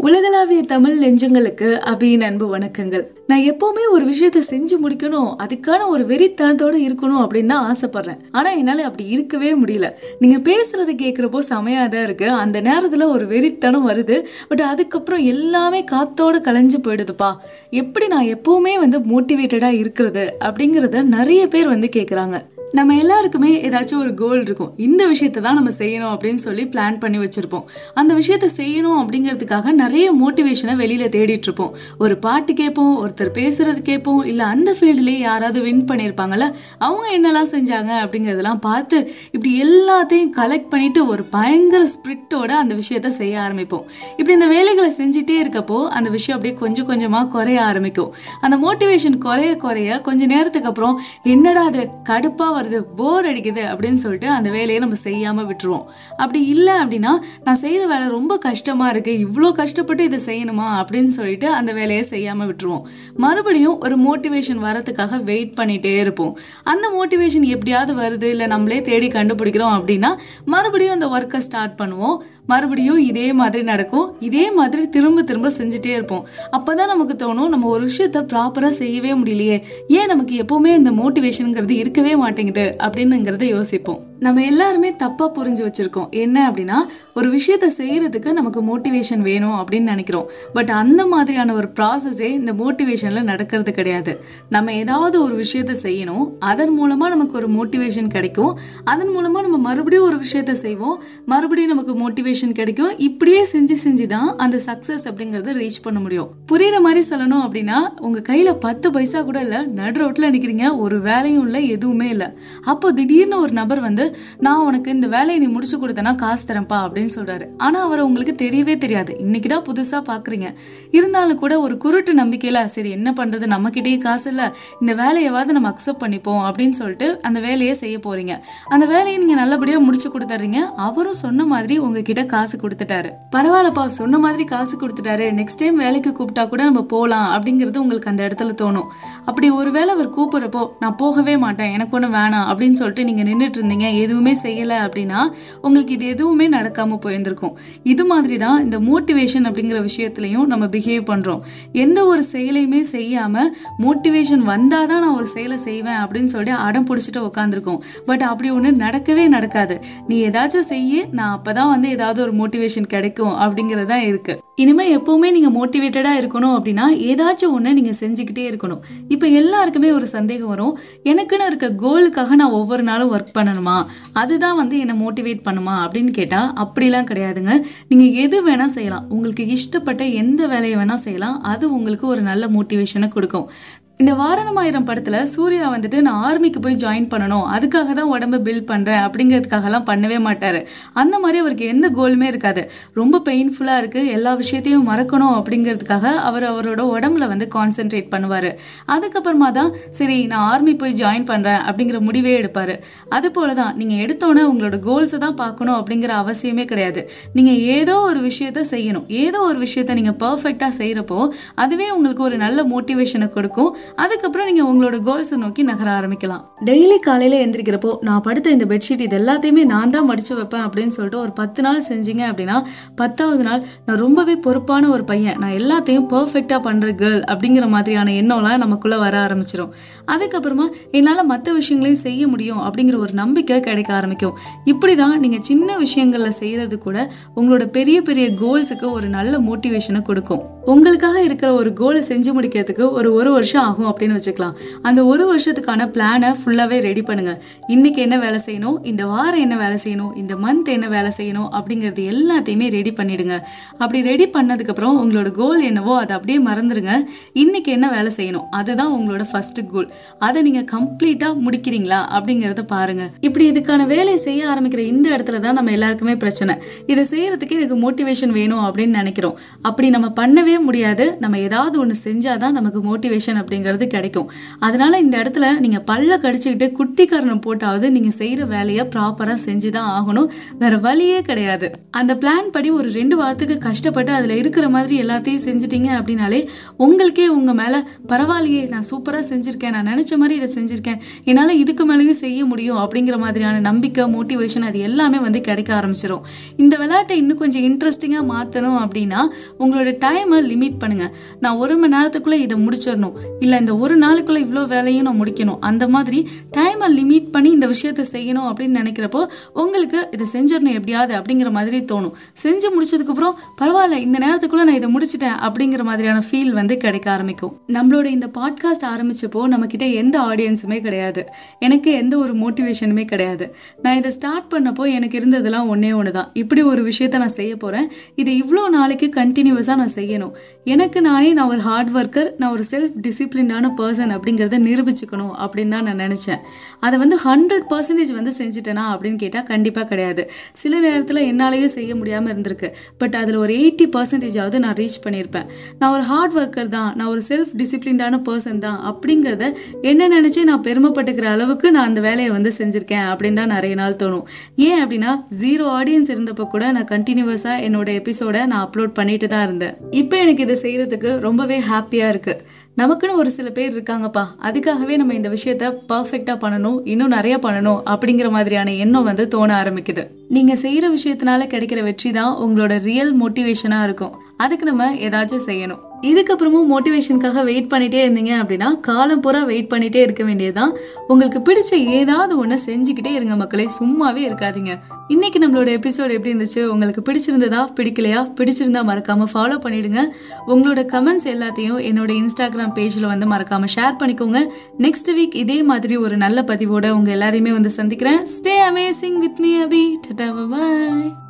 உலகளாவிய தமிழ் நெஞ்சங்களுக்கு அபியின் அன்பு வணக்கங்கள். நான் எப்பவுமே ஒரு விஷயத்த செஞ்சு முடிக்கணும் அதுக்கான ஒரு வெறித்தனத்தோட இருக்கணும் அப்படின்னு தான் ஆசைப்படுறேன். ஆனா என்னால அப்படி இருக்கவே முடியல. நீங்க பேசுறத கேக்குறப்போ செமையா தான் இருக்கு. அந்த நேரத்துல ஒரு வெறித்தனம் வருது. பட் அதுக்கப்புறம் எல்லாமே காத்தோட கலைஞ்சு போயிடுதுப்பா. எப்படி நான் எப்பவுமே வந்து மோட்டிவேட்டடா இருக்கிறது அப்படிங்கறத நிறைய பேர் வந்து கேக்குறாங்க. நம்ம எல்லாருக்குமே ஏதாச்சும் ஒரு கோல் இருக்கும். இந்த விஷயத்தை தான் நம்ம செய்யணும் அப்படின்னு சொல்லி பிளான் பண்ணி வச்சுருப்போம். அந்த விஷயத்த செய்யணும் அப்படிங்கிறதுக்காக நிறைய மோட்டிவேஷனை வெளியில் தேடிட்டு இருப்போம். ஒரு பாட்டு கேட்போம் ஒருத்தர் பேசுறது கேட்போம் இல்லை அந்த ஃபீல்டுலேயே யாராவது வின் பண்ணியிருப்பாங்கல்ல அவங்க என்னெல்லாம் செஞ்சாங்க அப்படிங்கிறதெல்லாம் பார்த்து இப்படி எல்லாத்தையும் கலெக்ட் பண்ணிட்டு ஒரு பயங்கர ஸ்பிரிட்டோட அந்த விஷயத்த செய்ய ஆரம்பிப்போம். இப்படி இந்த வேலைகளை செஞ்சுட்டே இருக்கப்போ அந்த விஷயம் அப்படியே கொஞ்சம் கொஞ்சமாக குறைய ஆரம்பிக்கும். அந்த மோட்டிவேஷன் குறைய குறைய கொஞ்ச நேரத்துக்கு அப்புறம் என்னடா அது கடுப்பாக வருது போர் அடிக்குது அப்படின்னு சொல்லிட்டு அந்த வேலையை நம்ம செய்யாமல் விட்டுருவோம். அப்படி இல்லை அப்படின்னா நான் செய்கிற வேலை ரொம்ப கஷ்டமாக இருக்குது இவ்வளோ கஷ்டப்பட்டு இதை செய்யணுமா அப்படின்னு சொல்லிட்டு அந்த வேலையை செய்யாமல் விட்டுருவோம். மறுபடியும் ஒரு மோட்டிவேஷன் வரத்துக்காக வெயிட் பண்ணிகிட்டே இருப்போம். அந்த மோட்டிவேஷன் எப்படியாவது வருது இல்லை நம்மளே தேடி கண்டுபிடிக்கிறோம் அப்படின்னா மறுபடியும் அந்த ஒர்க்கை ஸ்டார்ட் பண்ணுவோம். மறுபடியும் இதே மாதிரி நடக்கும். இதே மாதிரி திரும்ப திரும்ப செஞ்சுட்டே இருப்போம். அப்பதான் நமக்கு தோணும் நம்ம ஒரு விஷயத்த ப்ராப்பரா செய்யவே முடியலையே. ஏன் நமக்கு எப்பவுமே இந்த மோட்டிவேஷனுங்கிறது இருக்கவே மாட்டேங்குது? அப்படின்னுங்கிறத யோசிப்போம். நம்ம எல்லாருமே தப்பாக புரிஞ்சு வச்சுருக்கோம். என்ன அப்படின்னா ஒரு விஷயத்த செய்கிறதுக்கு நமக்கு மோட்டிவேஷன் வேணும் அப்படின்னு நினைக்கிறோம். பட் அந்த மாதிரியான ஒரு ப்ராசஸே இந்த மோட்டிவேஷனில் நடக்கிறது கிடையாது. நம்ம ஏதாவது ஒரு விஷயத்த செய்யணும். அதன் மூலமாக நமக்கு ஒரு மோட்டிவேஷன் கிடைக்கும். அதன் மூலமாக நம்ம மறுபடியும் ஒரு விஷயத்த செய்வோம். மறுபடியும் நமக்கு மோட்டிவேஷன் கிடைக்கும். இப்படியே செஞ்சு செஞ்சு தான் அந்த சக்ஸஸ் அப்படிங்கிறத ரீச் பண்ண முடியும். புரியுற மாதிரி சொல்லணும் அப்படின்னா உங்கள் கையில் பத்து பைசா கூட இல்லை நடு ரோட்டில் நிற்கிறீங்க ஒரு வேலையும் இல்லை எதுவுமே இல்லை. அப்போ திடீர்னு ஒரு நபர் வந்து நான் உனக்கு இந்த வேலையை நீ முடிச்சு கொடுத்தனா காசு தரேன்ப்பா அப்படின்னு சொல்றாரு. ஆனா அவர் உங்களுக்கு தெரியவே தெரியாது. இன்னைக்கு தான் புதுசா பாக்குறீங்க. இருந்தாலும் கூட ஒரு குருட்டு நம்பிக்கையில சரி என்ன பண்றது? நம்ம கிட்டேயே காசு இல்ல. இந்த வேலையவாவது நம்ம அக்செப்ட் பண்ணிப்போம் அப்படின்னு சொல்லிட்டு அந்த வேலையை செய்ய போறீங்க. அந்த வேலையை நீங்க நல்லபடியா முடிச்சு கொடுத்துறீங்க. அவரும் சொன்ன மாதிரி உங்ககிட்ட காசு கொடுத்துட்டாரு. பரவாயில்லப்பா சொன்ன மாதிரி காசு கொடுத்துட்டாரு. நெக்ஸ்ட் டைம் வேலைக்கு கூப்பிட்டா கூட நம்ம போலாம் அப்படிங்கிறது உங்களுக்கு அந்த இடத்துல தோணும். அப்படி ஒருவேளை அவர் கூப்பிடுறப்போ நான் போகவே மாட்டேன். எனக்கு ஒன்றும் வேணாம் அப்படின்னு சொல்லிட்டு நீங்க நின்றுட்டு இருந்தீங்க. எதுவுமே செய்யலை அப்படின்னா உங்களுக்கு இது எதுவுமே நடக்காமல் போயிருந்திருக்கும். இது மாதிரி தான் இந்த மோட்டிவேஷன் அப்படிங்கிற விஷயத்துலையும் நம்ம பிஹேவ் பண்ணுறோம் எந்த ஒரு செயலையுமே செய்யாமல் மோட்டிவேஷன் வந்தால் தான் நான் ஒரு செயலை செய்வேன் அப்படின்னு சொல்லி அடம் பிடிச்சிட்டு உட்காந்துருக்கோம் பட் அப்படி ஒன்று நடக்கவே நடக்காது. நீ ஏதாச்சும் செய்ய நான் அப்போ தான் வந்து ஏதாவது ஒரு மோட்டிவேஷன் கிடைக்கும் அப்படிங்கிறது தான் இருக்குது இனிமேல் எப்போவுமே நீங்கள் மோட்டிவேட்டடாக இருக்கணும் அப்படின்னா ஏதாச்சும் ஒன்று நீங்கள் செஞ்சுக்கிட்டே இருக்கணும். இப்போ எல்லாருக்குமே ஒரு சந்தேகம் வரும். எனக்குன்னு இருக்க கோலுக்காக நான் ஒவ்வொரு நாளும் ஒர்க் பண்ணணுமா? அதுதான் வந்து என்னை மோட்டிவேட் பண்ணுமா? அப்படின்னு கேட்டால் அப்படிலாம் கிடையாதுங்க. நீங்கள் எது வேணால் செய்யலாம். உங்களுக்கு இஷ்டப்பட்ட எந்த வேலையை வேணால் செய்யலாம். அது உங்களுக்கு ஒரு நல்ல மோட்டிவேஷனை கொடுக்கும். இந்த வாரணமாயிரம் படத்தில் சூர்யா வந்துட்டு நான் ஆர்மிக்கு போய் ஜாயின் பண்ணணும். அதுக்காக தான் உடம்ப பில்ட் பண்ணுறேன் அப்படிங்கிறதுக்காகலாம் பண்ணவே மாட்டார். அந்த மாதிரி அவருக்கு எந்த கோலுமே இருக்காது. ரொம்ப பெயின்ஃபுல்லாக இருக்குது எல்லா விஷயத்தையும் மறக்கணும் அப்படிங்கிறதுக்காக அவர் அவரோட உடம்புல வந்து கான்சென்ட்ரேட் பண்ணுவார். அதுக்கப்புறமா தான் சரி நான் ஆர்மி போய் ஜாயின் பண்ணுறேன் அப்படிங்கிற முடிவே எடுப்பார். அது போலதான் நீங்கள் எடுத்தோன்னே உங்களோட கோல்ஸை தான் பார்க்கணும் அப்படிங்கிற அவசியமே கிடையாது. நீங்கள் ஏதோ ஒரு விஷயத்த செய்யணும். ஏதோ ஒரு விஷயத்த நீங்கள் பர்ஃபெக்டாக செய்கிறப்போ அதுவே உங்களுக்கு ஒரு நல்ல மோட்டிவேஷனை கொடுக்கும். அதுக்கப்புறம் நீங்க உங்களோட கோல்ஸை நோக்கி நகர ஆரம்பிக்கலாம். டெய்லி காலையில எந்திரிக்கிறப்போ நான் படுத்த இந்த பெட்ஷீட் இது எல்லாத்தையுமே நான் தான் மடிச்சு வைப்பேன் அப்படின்னு சொல்லிட்டு ஒரு பத்து நாள் செஞ்சீங்க அப்படின்னா பத்தாவது நாள் நான் ரொம்பவே பொறுப்பான ஒரு பையன். நான் எல்லாத்தையும் பர்ஃபெக்டா பண்ற கேர்ள் அப்படிங்கிற மாதிரியான எண்ணம்லாம் நமக்குள்ள வர ஆரம்பிச்சிடும் அதுக்கப்புறமா என்னால மற்ற விஷயங்களையும் செய்ய முடியும் அப்படிங்கிற ஒரு நம்பிக்கை கிடைக்க ஆரம்பிக்கும். இப்படிதான் நீங்க சின்ன விஷயங்கள்ல செய்யறது கூட உங்களோட பெரிய பெரிய கோல்ஸுக்கு ஒரு நல்ல மோட்டிவேஷனை கொடுக்கும். உங்களுக்காக இருக்கிற ஒரு கோலை செஞ்சு முடிக்கிறதுக்கு ஒரு ஒரு வருஷம் ஆகும். ஆகும் அப்படின்னு வச்சுக்கலாம். அந்த ஒரு வருஷத்துக்கான பிளானை ஃபுல்லாகவே ரெடி பண்ணுங்க. இன்னைக்கு என்ன வேலை செய்யணும்? இந்த வாரம் என்ன வேலை செய்யணும்? இந்த மந்த் என்ன வேலை செய்யணும்? அப்படிங்கிறது எல்லாத்தையுமே ரெடி பண்ணிடுங்க. அப்படி ரெடி பண்ணதுக்கப்புறம் உங்களோட கோல் என்னவோ அதை அப்படியே மறந்துடுங்க இன்னைக்கு என்ன வேலை செய்யணும்? அதுதான் உங்களோட ஃபர்ஸ்ட் கோல் அதை நீங்கள் கம்ப்ளீட்டாக முடிக்கிறீங்களா? அப்படிங்கிறத பாருங்க. இப்படி இதுக்கான வேலையை செய்ய ஆரம்பிக்கிற இந்த இடத்துல தான் நம்ம எல்லாருக்குமே பிரச்சனை. இதை செய்யறதுக்கு எனக்கு மோட்டிவேஷன் வேணும் அப்படின்னு நினைக்கிறோம். அப்படி நம்ம பண்ணவே முடியாது. நம்ம ஏதாவது ஒன்று செஞ்சாதான் நமக்கு மோட்டிவேஷன் அப்படிங்கிறது அப்படிங்கிறது கிடைக்கும். அதனால இந்த இடத்துல நீங்க பல்ல கடிச்சுக்கிட்டு குட்டிக்காரனை போட்டாவது நீங்க செய்யற வேலையை ப்ராப்பரா செஞ்சுதான் ஆகணும். வேற வழியே கிடையாது. அந்த பிளான் படி ஒரு ரெண்டு வாரத்துக்கு கஷ்டப்பட்டு அதுல இருக்கிற மாதிரி எல்லாத்தையும் செஞ்சுட்டீங்க அப்படின்னாலே உங்களுக்கே உங்க மேல பரவாயில்லையே நான் சூப்பரா செஞ்சிருக்கேன் நான் நினைச்ச மாதிரி இதை செஞ்சிருக்கேன் என்னால இதுக்கு மேலேயும் செய்ய முடியும் அப்படிங்கிற மாதிரியான நம்பிக்கை மோட்டிவேஷன் அது எல்லாமே வந்து கிடைக்க ஆரம்பிச்சிடும் இந்த விளையாட்டை இன்னும் கொஞ்சம் இன்ட்ரெஸ்டிங்கா மாத்தணும் அப்படின்னா உங்களோட டைமை லிமிட் பண்ணுங்க. நான் ஒரு மணி நேரத்துக்குள்ள இதை முடிச்சிடணும். இல்லை இந்த ஒரு நாளுக்குள்ள இவ்வளோ வேலையும் நான் முடிக்கணும். அந்த மாதிரி டைமை லிமிட் பண்ணி இந்த விஷயத்த செய்யணும் அப்படின்னு நினைக்கிறப்போ உங்களுக்கு இதை செஞ்சிடணும் எப்படியாவது அப்படிங்கிற மாதிரி தோணும். செஞ்சு முடிச்சதுக்கப்புறம் பரவாயில்ல இந்த நேரத்துக்குள்ள நான் இதை முடிச்சிட்டேன் அப்படிங்கிற மாதிரியான ஃபீல் வந்து கிடைக்க ஆரம்பிக்கும். நம்மளோட இந்த பாட்காஸ்ட் ஆரம்பிச்சப்போ நம்ம கிட்ட எந்த ஆடியன்ஸுமே கிடையாது. எனக்கு எந்த ஒரு மோட்டிவேஷனுமே கிடையாது. நான் இதை ஸ்டார்ட் பண்ணப்போ எனக்கு இருந்ததெல்லாம் ஒன்றே ஒன்று தான் இப்படி ஒரு விஷயத்த நான் செய்ய போகிறேன் இது இவ்வளோ நாளைக்கு கண்டினியூஸாக நான் செய்யணும். எனக்கு நானே நான் ஒரு ஹார்ட் ஒர்க்கர் நான் ஒரு செல்ஃப் டிசிப்ளினான பர்சன் அப்படிங்கிறத நிரூபிச்சுக்கணும் அப்படின்னு தான் நான் நினச்சேன். அதை வந்து ஹண்ட்ரட் பர்சன்டேஜ் வந்து செஞ்சுட்டேனா அப்படின்னு கேட்டால் கண்டிப்பாக கிடையாது. சில நேரத்தில் என்னாலேயே செய்ய முடியாமல் இருந்திருக்கு. பட் அதில் ஒரு எயிட்டி பர்சன்டேஜாவது நான் ரீச் பண்ணியிருப்பேன் நான் ஒரு ஹார்ட் ஒர்க்கர் தான். நான் ஒரு செல்ஃப் டிசிப்ளின்டான பர்சன் தான். அப்படிங்கிறத என்ன நினச்சி நான் பெருமைப்பட்டுக்கிற அளவுக்கு நான் அந்த வேலையை வந்து செஞ்சுருக்கேன் அப்படின்னு தான் நிறைய நாள் தோணும். ஏன் அப்படின்னா ஜீரோ ஆடியன்ஸ் இருந்தப்போ கூட நான் கண்டினியூவஸாக என்னோட எபிசோட நான் அப்லோட் பண்ணிட்டு தான் இருந்தேன். இப்போ எனக்கு இதை செய்யறதுக்கு ரொம்பவே ஹாப்பியாக இருக்குது நமக்குன்னு ஒரு சில பேர் இருக்காங்கப்பா. அதுக்காகவே நம்ம இந்த விஷயத்த பர்ஃபெக்டா பண்ணணும் இன்னும் நிறைய பண்ணணும் அப்படிங்கிற மாதிரியான எண்ணம் வந்து தோண ஆரம்பிக்குது. நீங்க செய்யற விஷயத்தினால கிடைக்கிற வெற்றி தான் உங்களோட ரியல் மோட்டிவேஷனா இருக்கும். அதுக்கு நம்ம ஏதாச்சும் செய்யணும். இதுக்கப்புறமும் மோட்டிவேஷனுக்காக வெயிட் பண்ணிட்டே இருந்தீங்க அப்படின்னா காலம் பூரா வெயிட் பண்ணிட்டே இருக்க வேண்டியதுதான். உங்களுக்கு பிடிச்ச ஏதாவது ஒன்று செஞ்சுக்கிட்டே இருங்க மக்களே சும்மாவே இருக்காதீங்க. இன்னைக்கு நம்மளோட எபிசோட் எப்படி இருந்துச்சு? உங்களுக்கு பிடிச்சிருந்ததா பிடிக்கலையா? பிடிச்சிருந்தா மறக்காம ஃபாலோ பண்ணிடுங்க. உங்களோட கமெண்ட்ஸ் எல்லாத்தையும் என்னோட இன்ஸ்டாகிராம் பேஜில் வந்து மறக்காம ஷேர் பண்ணிக்கோங்க. நெக்ஸ்ட் வீக் இதே மாதிரி ஒரு நல்ல பதிவோட உங்க எல்லாரையுமே வந்து சந்திக்கிறேன். Stay amazing with me Abhi tata bye